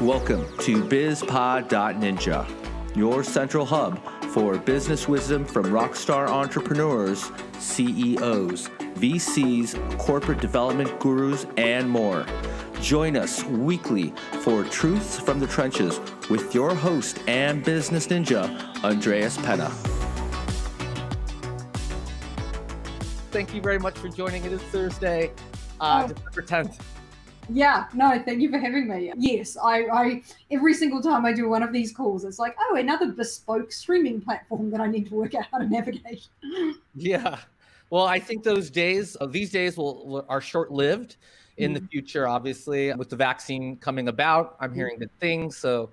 Welcome to BizPod.Ninja, your central hub for business wisdom from rockstar entrepreneurs, CEOs, VCs, corporate development gurus, and more. Join us weekly for Truths from the Trenches with your host and business ninja, Andreas Penna. Thank you very much for joining. It is Thursday, uh, oh. December 10th. Yeah, no, thank you for having me. Yes, I, I every single time I do one of these calls, it's like, oh, another bespoke streaming platform that I need to work out how to navigate. Yeah. Well, I think those days, uh, these days will, are short lived in mm. the future, obviously, with the vaccine coming about. I'm hearing good things. So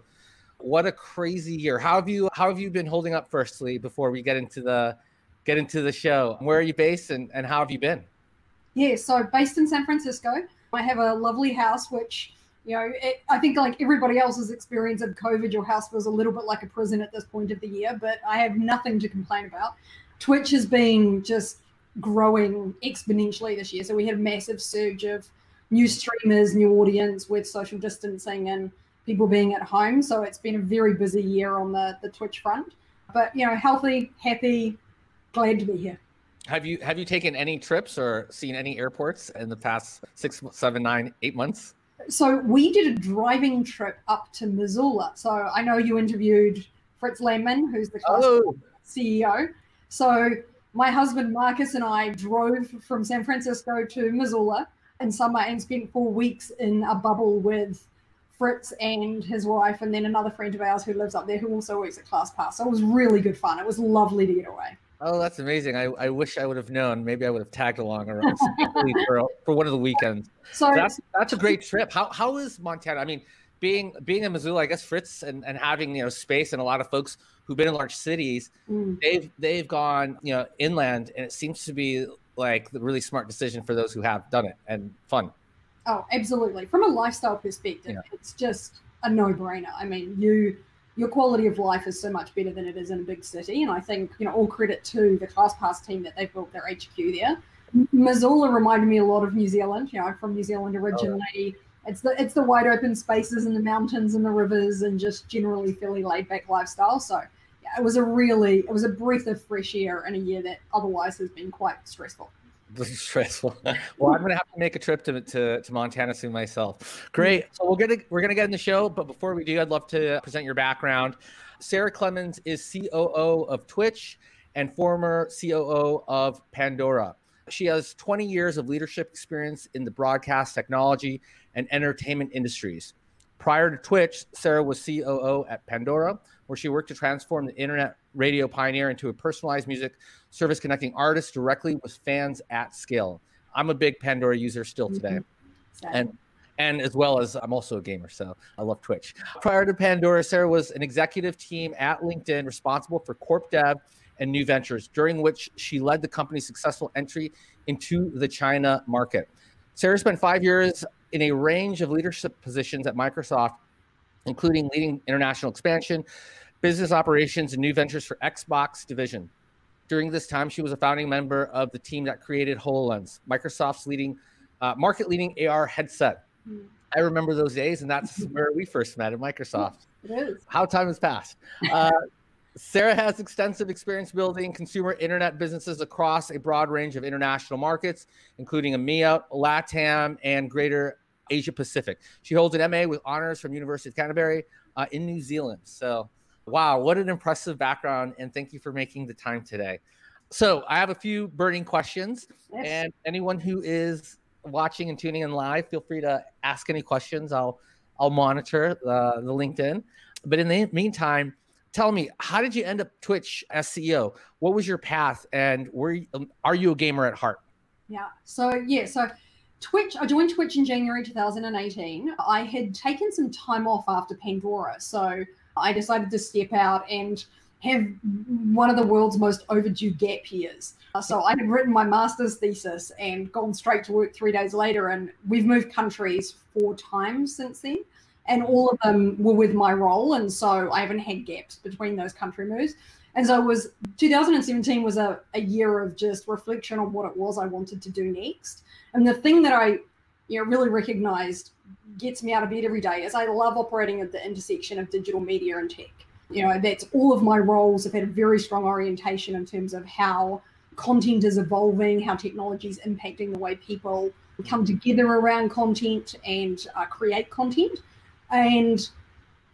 what a crazy year. How have you how have you been holding up firstly before we get into the get into the show? Where are you based and, and how have you been? Yeah, so based in San Francisco. I have a lovely house, which, you know, it, I think like everybody else's experience of COVID, your house was a little bit like a prison at this point of the year, but I have nothing to complain about. Twitch has been just growing exponentially this year. So we had a massive surge of new streamers, new audience with social distancing and people being at home. So it's been a very busy year on the, the Twitch front. But, you know, healthy, happy, glad to be here. Have you have you taken any trips or seen any airports in the past six, seven, nine, eight months? So we did a driving trip up to Missoula. So I know you interviewed Fritz Lanman, who's the oh. CEO. So my husband Marcus and I drove from San Francisco to Missoula in summer and spent four weeks in a bubble with Fritz and his wife, and then another friend of ours who lives up there who also works at ClassPass. So it was really good fun. It was lovely to get away. Oh, that's amazing! I, I wish I would have known. Maybe I would have tagged along or for, for one of the weekends. So that's that's a great trip. How how is Montana? I mean, being being in Missoula, I guess Fritz and, and having you know space and a lot of folks who've been in large cities, mm. they've they've gone you know inland, and it seems to be like the really smart decision for those who have done it and fun. Oh, absolutely! From a lifestyle perspective, yeah. it's just a no brainer. I mean, you your quality of life is so much better than it is in a big city. And I think, you know, all credit to the ClassPass team that they've built their HQ there. Missoula reminded me a lot of New Zealand. You know, I'm from New Zealand originally. Oh. It's the it's the wide open spaces and the mountains and the rivers and just generally fairly laid back lifestyle. So yeah, it was a really it was a breath of fresh air in a year that otherwise has been quite stressful. stressful. well, I'm gonna have to make a trip to, to, to Montana soon myself. Great. So we're gonna we're gonna get in the show, but before we do, I'd love to present your background. Sara Clemens is COO of Twitch and former COO of Pandora. She has 20 years of leadership experience in the broadcast technology and entertainment industries. Prior to Twitch, Sara was COO at Pandora, where she worked to transform the internet radio pioneer into a personalized music service connecting artists directly with fans at scale. I'm a big Pandora user still today. Mm-hmm. And and as well as I'm also a gamer, so I love Twitch. Prior to Pandora, Sara was an executive team at LinkedIn responsible for corp dev and new ventures, during which she led the company's successful entry into the China market. Sara spent five years in a range of leadership positions at Microsoft, including leading international expansion, business operations, and new ventures for Xbox division. During this time, she was a founding member of the team that created HoloLens, Microsoft's leading uh, market-leading AR headset. Mm. I remember those days, and that's where we first met at Microsoft. It is. How time has passed. Uh, Sara has extensive experience building consumer internet businesses across a broad range of international markets, including EMEA, LATAM, and Greater Asia Pacific. She holds an MA with honors from University of Canterbury uh, in New Zealand. So Wow, what an impressive background. And thank you for making the time today. So, I have a few burning questions. Yes. And anyone who is watching and tuning in live, feel free to ask any questions. I'll I'll monitor the, the LinkedIn. But in the meantime, tell me, how did you end up Twitch as CEO? What was your path, and were you, um, are you a gamer at heart? Yeah. So yeah. So Twitch. I joined Twitch in January 2018. I had taken some time off after Pandora, so I decided to step out and have one of the world's most overdue gap years. So I had written my master's thesis and gone straight to work three days later, and we've moved countries four times since then. And all of them were with my role, and so I haven't had gaps between those country moves. And so it was 2017 was a, a year of just reflection on what it was I wanted to do next. And the thing that I you know, really recognized gets me out of bed every day is I love operating at the intersection of digital media and tech. You know, that's all of my roles have had a very strong orientation in terms of how content is evolving, how technology is impacting the way people come together around content and uh, create content. And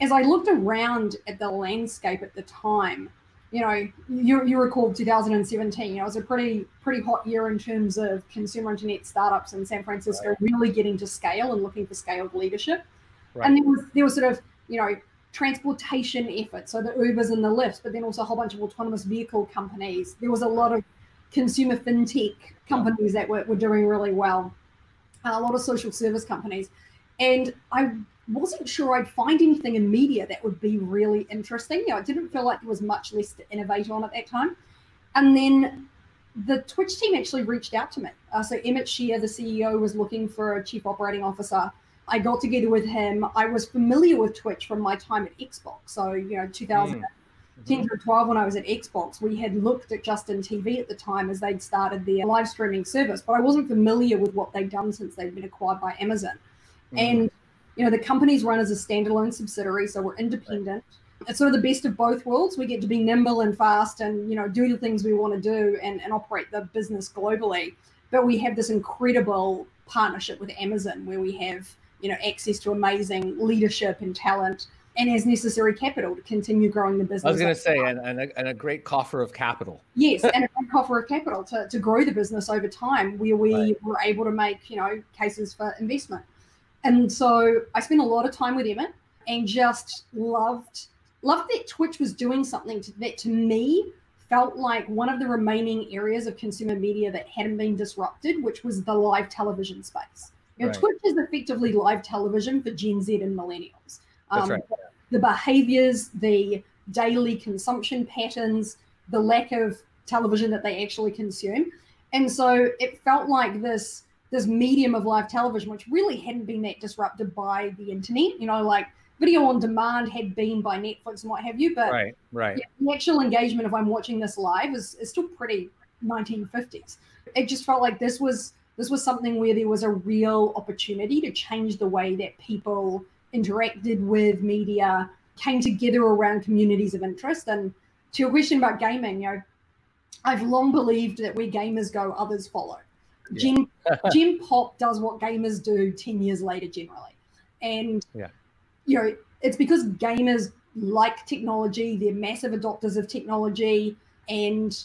as I looked around at the landscape at the time, you know, you, you recall 2017, you know, it was a pretty pretty hot year in terms of consumer internet startups in San Francisco right. really getting to scale and looking for scaled leadership. Right. And there was there was sort of, you know, transportation efforts, so the Ubers and the Lyfts, but then also a whole bunch of autonomous vehicle companies. There was a lot of consumer fintech companies that were, were doing really well, a lot of social service companies. And I wasn't sure I'd find anything in media that would be really interesting. You know, it didn't feel like there was much less to innovate on at that time. And then the Twitch team actually reached out to me. Uh, so Emmett Shear, the CEO, was looking for a chief operating officer. I got together with him. I was familiar with Twitch from my time at Xbox. So, you know, 2010 mm. to 12 when I was at Xbox, we had looked at Justin TV at the time as they'd started their live streaming service, but I wasn't familiar with what they'd done since they'd been acquired by Amazon. Mm. And you know, the company's run as a standalone subsidiary, so we're independent. It's sort of the best of both worlds. We get to be nimble and fast and, you know, do the things we want to do and, and operate the business globally. But we have this incredible partnership with Amazon where we have, you know, access to amazing leadership and talent and as necessary capital to continue growing the business. I was going to say, and, and a, and, a, great coffer of capital. Yes, and a great coffer of capital to, to grow the business over time, where we right. were able to make, you know, cases for investment. And so I spent a lot of time with Emmett and just loved loved that Twitch was doing something to, that to me felt like one of the remaining areas of consumer media that hadn't been disrupted, which was the live television space. You know, right. Twitch is effectively live television for Gen Z and millennials. Um, right. The behaviors, the daily consumption patterns, the lack of television that they actually consume. And so it felt like this this medium of live television, which really hadn't been that disrupted by the internet. You know, like video on demand had been by Netflix and what have you, but right, right. Yeah, the actual engagement of I'm watching this live is, is still pretty 1950s. It just felt like this was this was something where there was a real opportunity to change the way that people interacted with media, came together around communities of interest. And to your question about gaming, you know, I've long believed that where gamers go, others follow. Gen Pop does what gamers do 10 years later, generally. And, yeah. you know, it's because gamers like technology, they're massive adopters of technology, and,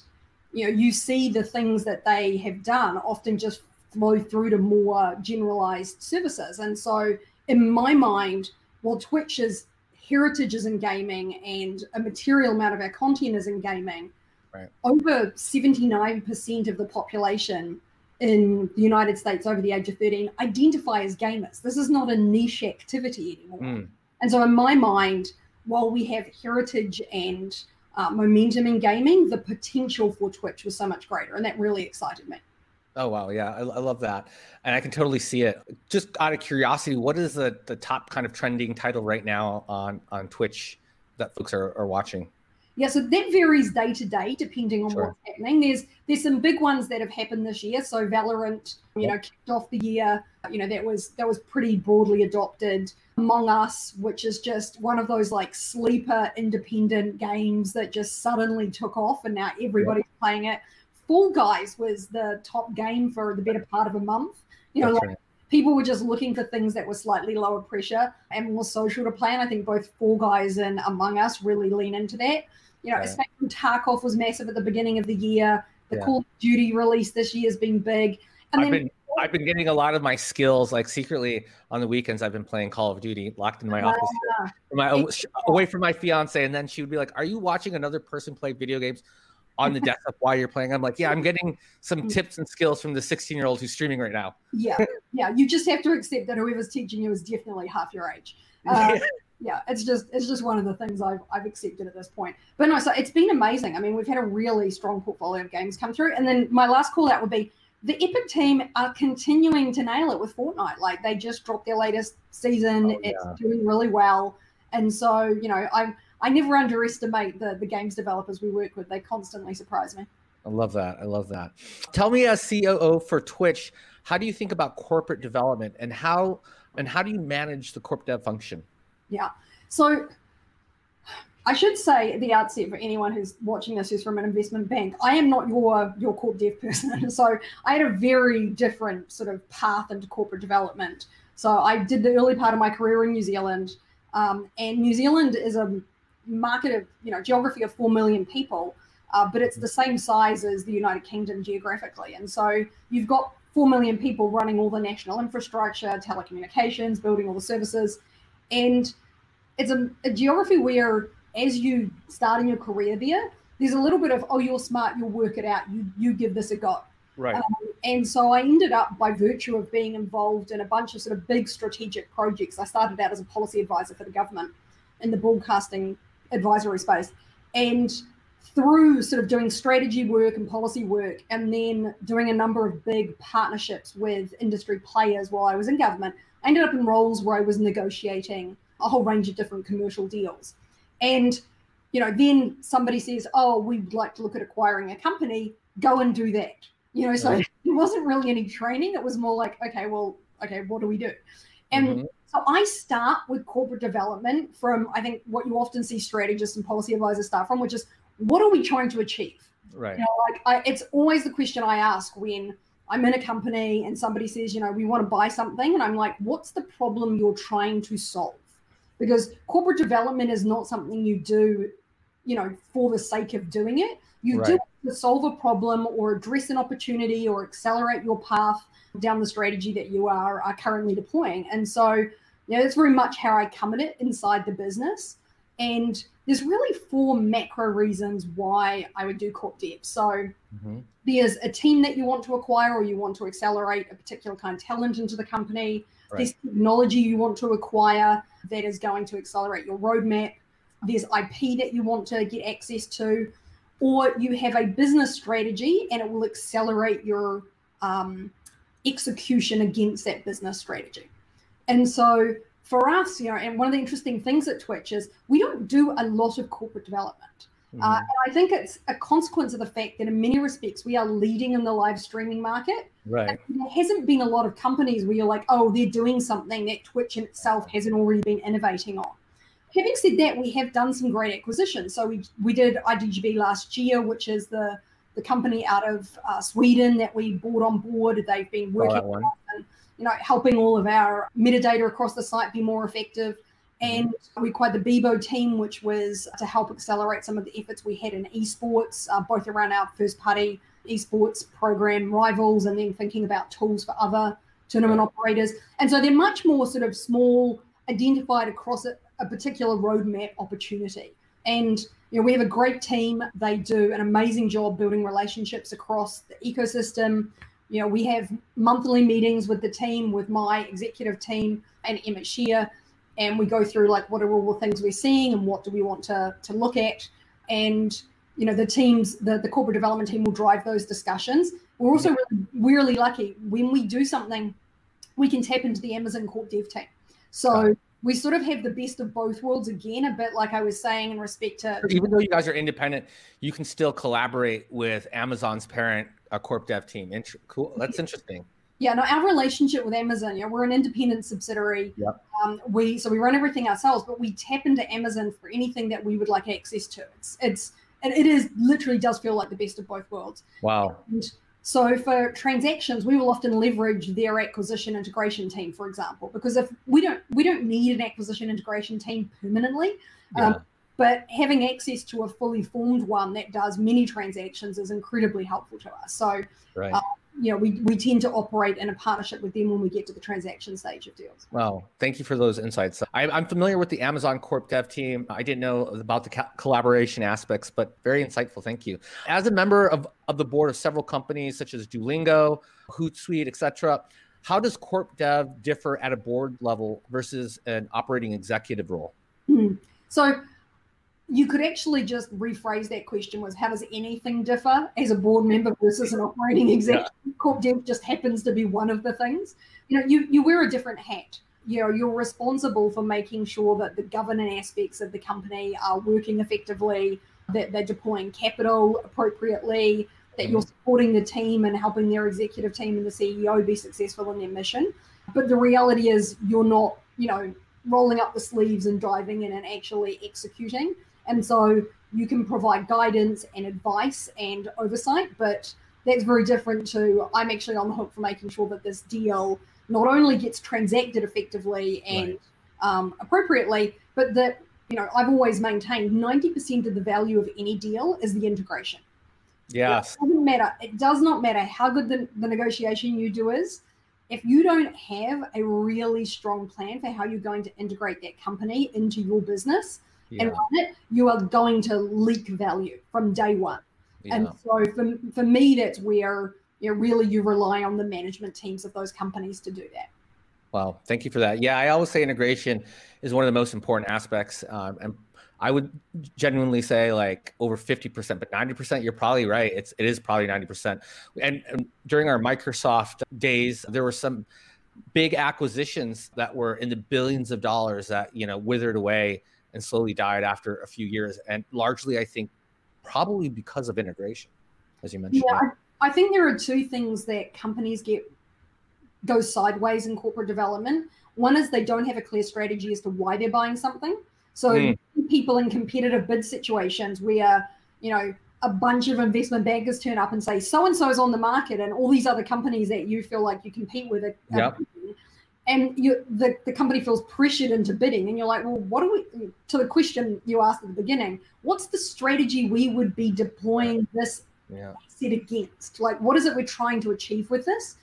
you know, you see the things that they have done often just flow through to more generalized services. And so, in my mind, while Twitch is heritage is in gaming and a material amount of our content is in gaming, right. over 79% of the population in the United States over the age of 13 identify as gamers. This is not a niche activity anymore. Mm. And so, in my mind, while we have heritage and uh, momentum in gaming, the potential for Twitch was so much greater. And that really excited me. Oh wow, yeah, I, I, love that, and I can totally see it. Just out of curiosity, what is the the top kind of trending title right now on on Twitch that folks are, are watching? Yeah, so that varies day to day depending on sure. what's happening. There's there's some big ones that have happened this year. So Valorant, you know, kicked off the year. You know, that was that was pretty broadly adopted. Among Us, which is just one of those like sleeper independent games that just suddenly took off and now everybody's playing it. Fall Guys was the top game for the better part of a month. You know, That's like right. People were just looking for things that were slightly lower pressure and more social to play. And I think both Fall Guys and Among Us really lean into that. You know, yeah. Tarkov was massive at the beginning of the year. The yeah. Call of Duty release this year has been big. And I've then, been I've been getting a lot of my skills like secretly on the weekends. I've been playing Call of Duty, locked in my uh, office, my, away from my fiance, and then she would be like, "Are you watching another person play video games?" On the desktop while you're playing. I'm like, yeah, I'm getting some mm. tips and skills from the 16 year old who's streaming right now. Yeah, yeah. You just have to accept that whoever's teaching you is definitely half your age. Uh, yeah, it's just it's just one of the things I've I've accepted at this point. But no, so it's been amazing. I mean, we've had a really strong portfolio of games come through. And then my last call out would be the Epic team are continuing to nail it with Fortnite. Like they just dropped their latest season. Oh, yeah. It's doing really well. And so, you know, I I never underestimate the the games developers we work with. They constantly surprise me. I love that. I love that. Tell me, as COO for Twitch, how do you think about corporate development and how and how do you manage the corp dev function? Yeah. So I should say at the outset for anyone who's watching this who's from an investment bank, I am not your your corp dev person. So I had a very different sort of path into corporate development. So I did the early part of my career in New Zealand, um, and New Zealand is a market of you know geography of four million people, uh, but it's the same size as the United Kingdom geographically, and so you've got 4 million people running all the national infrastructure, telecommunications, building all the services. And it's a, a geography where, as you start in your career there, there's a little bit of, oh, you're smart, you'll work it out, you, you give this a go. Right. Um, and so I ended up, by virtue of being involved in a bunch of sort of big strategic projects, I started out as a policy advisor for the government in the broadcasting advisory space. And through sort of doing strategy work and policy work and then doing a number of big partnerships with industry players while I was in government, I ended up in roles where I was negotiating a whole range of different commercial deals. And, you know, then somebody says, oh, we'd like to look at acquiring a company, go and do that. You know, so it wasn't really any training. It was more like, okay, well, okay, what do we do? And mm-hmm. So I start with corporate development from, I think, what you often see strategists and policy advisors start from, which is what are we trying to achieve? Right. You know, like I, it's always the question I ask when I'm in a company and somebody says, you know, we want to buy something, and I'm like, what's the problem you're trying to solve? Because corporate development is not something you do, you know, for the sake of doing it. You right. do it to solve a problem or address an opportunity or accelerate your path down the strategy that you are, are currently deploying. And so, you know, that's very much how I come at it inside the business. And there's really four macro reasons why I would do corp dev. So mm-hmm. there's a team that you want to acquire or you want to accelerate a particular kind of talent into the company. Right. There's technology you want to acquire that is going to accelerate your roadmap. There's IP that you want to get access to, or you have a business strategy and it will accelerate your um, execution against that business strategy. And so for us, you know, and one of the interesting things at Twitch is we don't do a lot of corporate development. Mm-hmm. Uh, and I think it's a consequence of the fact that in many respects we are leading in the live streaming market. Right. And there hasn't been a lot of companies where you're like, oh, they're doing something that Twitch in itself hasn't already been innovating on. Having said that, we have done some great acquisitions. So we we did IGDB last year, which is the the company out of uh, Sweden that we brought on board. They've been working oh, you know, helping all of our metadata across the site be more effective. Mm-hmm. And we acquired the Bebo team, which was to help accelerate some of the efforts we had in esports, uh, both around our first party esports program rivals and then thinking about tools for other tournament operators. And so they're much more sort of small, identified across a, a particular roadmap opportunity. And you know, we have a great team. They do an amazing job building relationships across the ecosystem you know, we have monthly meetings with the team, with my executive team and Emmett Shear, and we go through like what are all the things we're seeing and what do we want to to look at. And you know, the teams, the, the corporate development team will drive those discussions. We're also really, really lucky when we do something, we can tap into the Amazon Corp Dev team. So we sort of have the best of both worlds again, a bit like I was saying in respect to even though you guys are independent, you can still collaborate with Amazon's parent a corp dev team. Int- cool. That's interesting. Yeah, no, our relationship with Amazon, you know, we're an independent subsidiary. Yep. Um, we so we run everything ourselves, but we tap into Amazon for anything that we would like access to. It's it's it is literally does feel like the best of both worlds. Wow. And so for transactions, we will often leverage their acquisition integration team, for example, because if we don't we don't need an acquisition integration team permanently. Yeah. Um, but having access to a fully formed one that does many transactions is incredibly helpful to us. So, right. uh, you know, we, we tend to operate in a partnership with them when we get to the transaction stage of deals. Well, Thank you for those insights. I, am familiar with the Amazon Corp Dev team. I didn't know about the ca- collaboration aspects, but very insightful. Thank you. As a member of, of the board of several companies such as Duolingo, Hootsuite, etc., how does Corp Dev differ at a board level versus an operating executive role? Hmm. So, you could actually just rephrase that question was how does anything differ as a board member versus an operating executive yeah. corp dev just happens to be one of the things you know you you wear a different hat you know you're responsible for making sure that the governance aspects of the company are working effectively that they're deploying capital appropriately that mm-hmm. you're supporting the team and helping their executive team and the CEO be successful in their mission. But the reality is, you're not, you know, rolling up the sleeves and diving in and actually executing. And so you can provide guidance and advice and oversight, but that's very different to I'm actually on the hook for making sure that this deal not only gets transacted effectively and right. um, appropriately, but that you know I've always maintained 90% of the value of any deal is the integration. Yes, it doesn't matter. It does not matter how good the, the negotiation you do is. If you don't have a really strong plan for how you're going to integrate that company into your business yeah. and run it, you are going to leak value from day one. Yeah. And so for, for me, that's where you know, really you rely on the management teams of those companies to do that. Wow, thank you for that. Yeah, I always say integration is one of the most important aspects, um, and I would genuinely say like over fifty percent, but ninety percent, you're probably right. It's it is probably ninety percent. And, and during our Microsoft days, there were some big acquisitions that were in the billions of dollars that you know withered away and slowly died after a few years, and largely, I think, probably because of integration, as you mentioned. Yeah, I think there are two things that companies get go sideways in corporate development. One is they don't have a clear strategy as to why they're buying something. So mm. people in competitive bid situations where, you know, a bunch of investment bankers turn up and say so and so is on the market and all these other companies that you feel like you compete with are, yep. And you the, the company feels pressured into bidding and you're like well what are we to the question you asked at the beginning what's the strategy we would be deploying this yeah. set against like what is it we're trying to achieve with this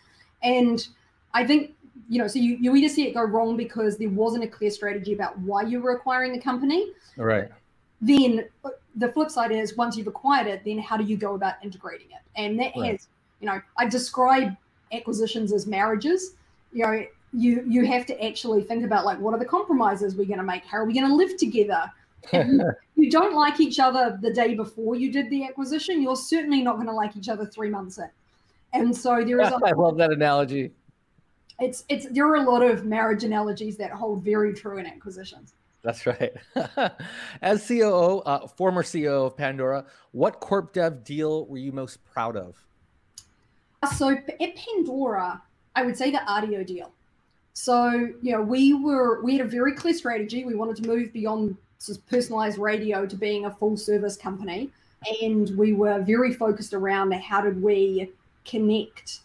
and I think you know, so you, you either see it go wrong because there wasn't a clear strategy about why you were acquiring the company. Right. Then uh, the flip side is once you've acquired it, then how do you go about integrating it? And that right. has, you know, I describe acquisitions as marriages. You know, you you have to actually think about like what are the compromises we're going to make? How are we going to live together? you don't like each other the day before you did the acquisition, you're certainly not going to like each other three months in. And so there is. I love that analogy it's it's there are a lot of marriage analogies that hold very true in acquisitions. That's right. As COO, uh, former CEO of Pandora, what corp dev deal were you most proud of? So at Pandora, I would say the Rdio deal. So you know, we were we had a very clear strategy. We wanted to move beyond just personalized radio to being a full service company, and we were very focused around how did we connect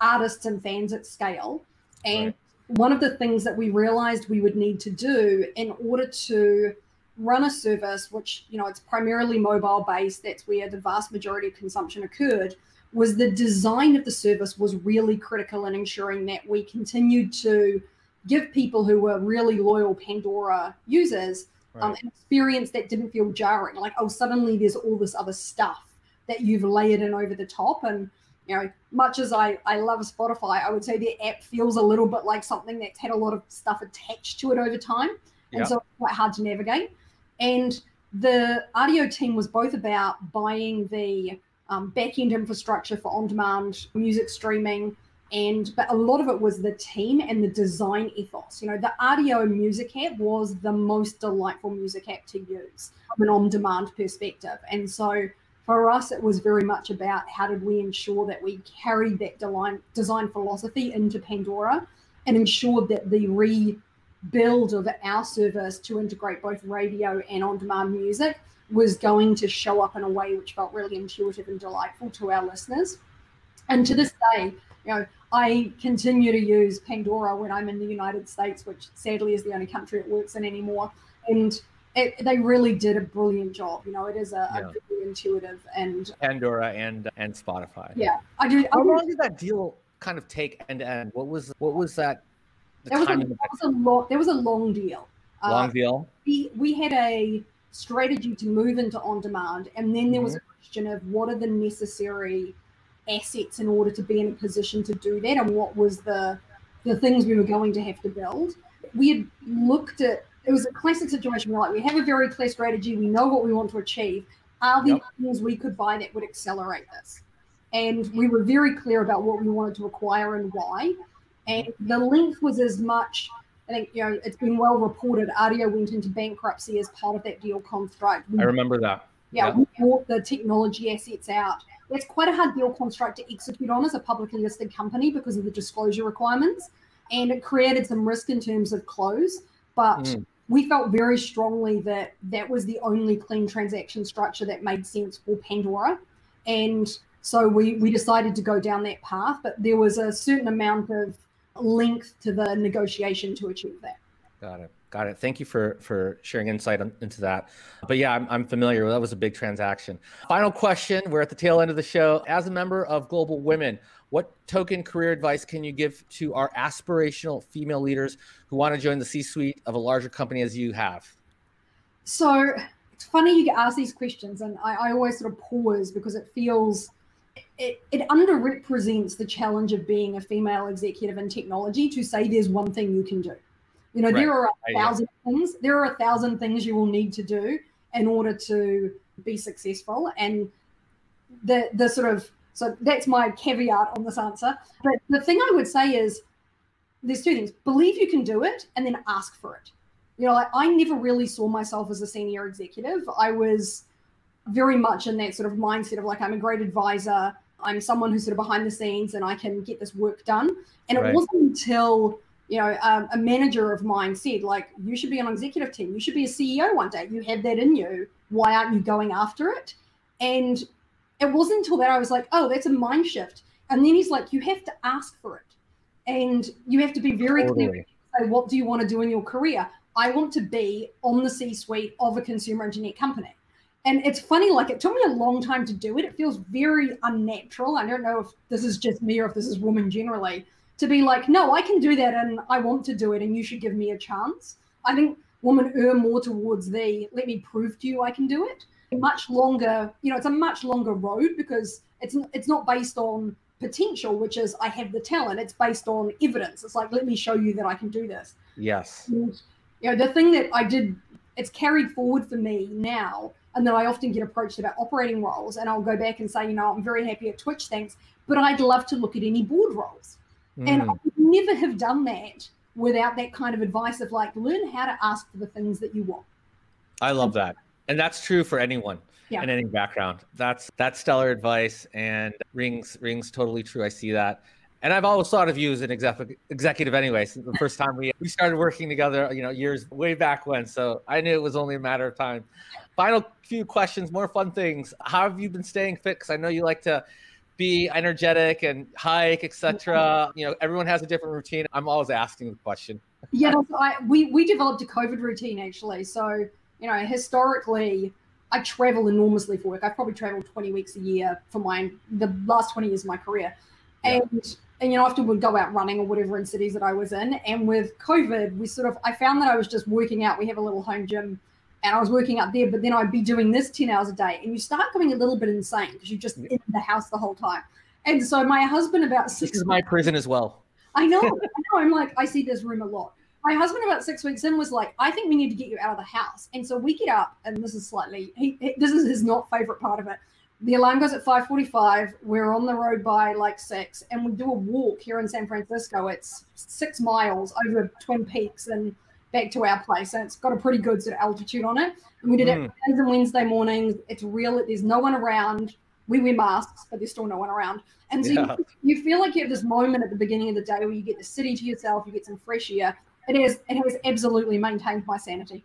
artists and fans at scale and right. one of the things that we realized we would need to do in order to run a service, which, you know, it's primarily mobile based, that's where the vast majority of consumption occurred, was the design of the service was really critical in ensuring that we continued to give people who were really loyal Pandora users um, right. um, an experience that didn't feel jarring. Like, oh, suddenly there's all this other stuff that you've layered in over the top. And you know, much as I, I love Spotify, I would say their app feels a little bit like something that's had a lot of stuff attached to it over time. And yep. so it's quite hard to navigate. And the Rdio team was both about buying the um, back end infrastructure for on demand music streaming. And but a lot of it was the team and the design ethos. You know, the Rdio music app was the most delightful music app to use from an on demand perspective. And so for us, it was very much about how did we ensure that we carried that design, design philosophy into Pandora and ensured that the rebuild of our service to integrate both radio and on demand music was going to show up in a way which felt really intuitive and delightful to our listeners. And to this day, you know, I continue to use Pandora when I'm in the United States, which sadly is the only country it works in anymore. And it, they really did a brilliant job. You know, it is a, yeah. a very intuitive and Pandora and and Spotify. Yeah, I do. How I long did that deal kind of take end to end? What was what was that? There was, a, there was a long there was a long deal. Long uh, deal. We we had a strategy to move into on demand, and then there mm-hmm. was a question of what are the necessary assets in order to be in a position to do that, and what was the the things we were going to have to build. We had looked at it was a classic situation where like we have a very clear strategy, we know what we want to achieve. Are there yep. things we could buy that would accelerate this? And we were very clear about what we wanted to acquire and why. And the length was as much. I think you know it's been well reported. Rdio went into bankruptcy as part of that deal construct. We, I remember that. Yeah, Yeah. we bought the technology assets out. That's quite a hard deal construct to execute on as a publicly listed company because of the disclosure requirements. And it created some risk in terms of close. But Mm. we felt very strongly that that was the only clean transaction structure that made sense for Pandora. And so we, we decided to go down that path. But there was a certain amount of length to the negotiation to achieve that. Got it. Got it. Thank you for for sharing insight on, into that. But yeah, I'm, I'm familiar. That was a big transaction. Final question. We're at the tail end of the show. As a member of Global Women, what token career advice can you give to our aspirational female leaders who want to join the C-suite of a larger company as you have? So it's funny you get asked these questions, and I, I always sort of pause because it feels it, it underrepresents the challenge of being a female executive in technology to say there's one thing you can do. You know, Right. there are a thousand things, there are a thousand things you will need to do in order to be successful. And the the sort of so that's my caveat on this answer. But the thing I would say is there's two things. Believe you can do it and then ask for it you know, like I never really saw myself as a senior executive. I was very much in that sort of mindset of like, I'm a great advisor. I'm someone who's sort of behind the scenes and I can get this work done. And Right. it wasn't until, you know, um, a manager of mine said, like, you should be on an executive team. You should be a CEO one day. You have that in you. Why aren't you going after it? And it wasn't until that I was like, oh, that's a mind shift. And then he's like, you have to ask for it. And you have to be very clear Totally. say, what do you want to do in your career? I want to be on the C suite of a consumer internet company. And it's funny, like it took me a long time to do it. It feels very unnatural. I don't know if this is just me or if this is women generally to be like, no, I can do that and I want to do it and you should give me a chance. I think women err more towards the let me prove to you I can do it. Much longer, you know, it's a much longer road because it's it's not based on potential, which is I have the talent. It's based on evidence. It's like let me show you that I can do this. Yes. And, you know, the thing that I did, it's carried forward for me now, and then I often get approached about operating roles, and I'll go back and say, you know, I'm very happy at Twitch, thanks, but I'd love to look at any board roles. And I Mm. would never have done that without that kind of advice of like, learn how to ask for the things that you want. I love that. And that's true for anyone Yeah. in any background. That's that's stellar advice and rings rings totally true. I see that. And I've always thought of you as an exec- executive anyway, since the first time we, we started working together, you know, years way back when. So I knew it was only a matter of time. Final few questions, more fun things. How have you been staying fit? Because I know you like to be energetic and hike, etc. You know, everyone has a different routine. I'm always asking the question. Yeah, I, we we developed a COVID routine actually. So you know, historically, I travel enormously for work. I've probably traveled 20 weeks a year for my the last 20 years of my career, Yeah. and and you know, often would go out running or whatever in cities that I was in. And with COVID, we sort of I found that I was just working out. We have a little home gym. And I was working out there, but then I'd be doing this 10 hours a day. And you start going a little bit insane because you're just in the house the whole time. And so my husband about This six is my prison as well. I know, I know. I'm like, I see this room a lot. My husband, about six weeks in, was like, I think we need to get you out of the house. And so we get up, and this is slightly, he, he- this is his not favorite part of it. The alarm goes at 5:45. We're on the road by like six, and we do a walk here in San Francisco. It's six miles over Twin Peaks and back to our place, and it's got a pretty good sort of altitude on it. And we did it Mm. Mondays and Wednesday mornings. It's real. There's no one around. We wear masks, but there's still no one around. And so Yeah. you, you feel like you have this moment at the beginning of the day where you get the city to yourself, you get some fresh air. It is it has absolutely maintained my sanity.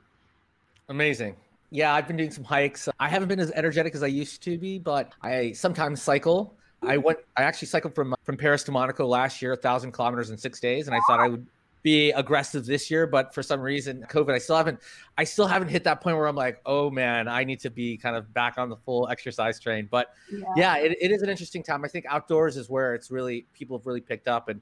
Amazing. Yeah, I've been doing some hikes. I haven't been as energetic as I used to be, but I sometimes cycle. I went. I actually cycled from from Paris to Monaco last year, a thousand kilometers in six days, and I thought I would be aggressive this year, but for some reason, COVID, I still haven't. I still haven't hit that point where I'm like, oh man, I need to be kind of back on the full exercise train. But Yeah. yeah, it, it is an interesting time. I think outdoors is where it's really people have really picked up, and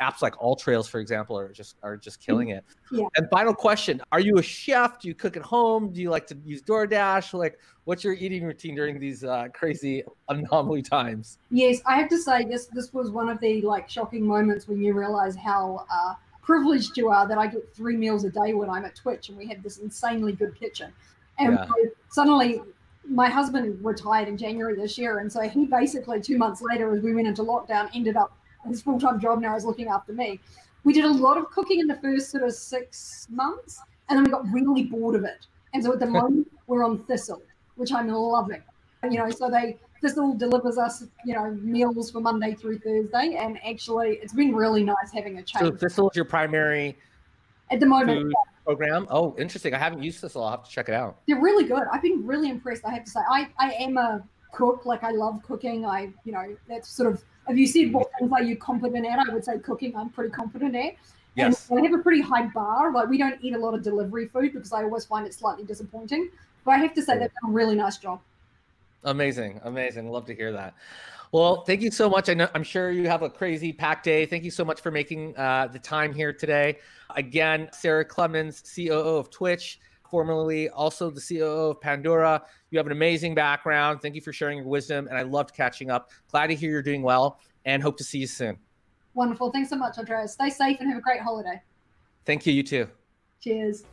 apps like All Trails, for example, are just are just killing it. Yeah. And final question: Are you a chef? Do you cook at home? Do you like to use DoorDash? Like, what's your eating routine during these uh, crazy anomaly times? Yes, I have to say this this was one of the like shocking moments when you realize how uh, privileged you are that I get three meals a day when I'm at Twitch and we have this insanely good kitchen. And Yeah. so suddenly my husband retired in January this year and so he basically two months later as we went into lockdown ended up his full-time job now is looking after me. We did a lot of cooking in the first sort of six months and then we got really bored of it. And so at the moment we're on Thistle. which I'm loving. You know, so they Thistle delivers us, you know, meals for Monday through Thursday, and actually, it's been really nice having a change. So Thistle is your primary at the moment program. Oh, interesting. I haven't used Thistle. I'll have to check it out. They're really good. I've been really impressed. I have to say, I I am a cook. Like I love cooking. I you know that's sort of. If you said what things are you competent at, I would say cooking. I'm pretty competent at. Yes. And I have a pretty high bar. Like we don't eat a lot of delivery food because I always find it slightly disappointing. But I have to say they've done a really nice job. Amazing, amazing. Love to hear that. Well, thank you so much. I know I'm sure you have a crazy packed day. Thank you so much for making uh, the time here today. Again, Sara Clemens, COO of Twitch, formerly also the COO of Pandora. You have an amazing background. Thank you for sharing your wisdom, and I loved catching up. Glad to hear you're doing well, and hope to see you soon. Wonderful. Thanks so much, Andreas. Stay safe and have a great holiday. Thank you. You too. Cheers.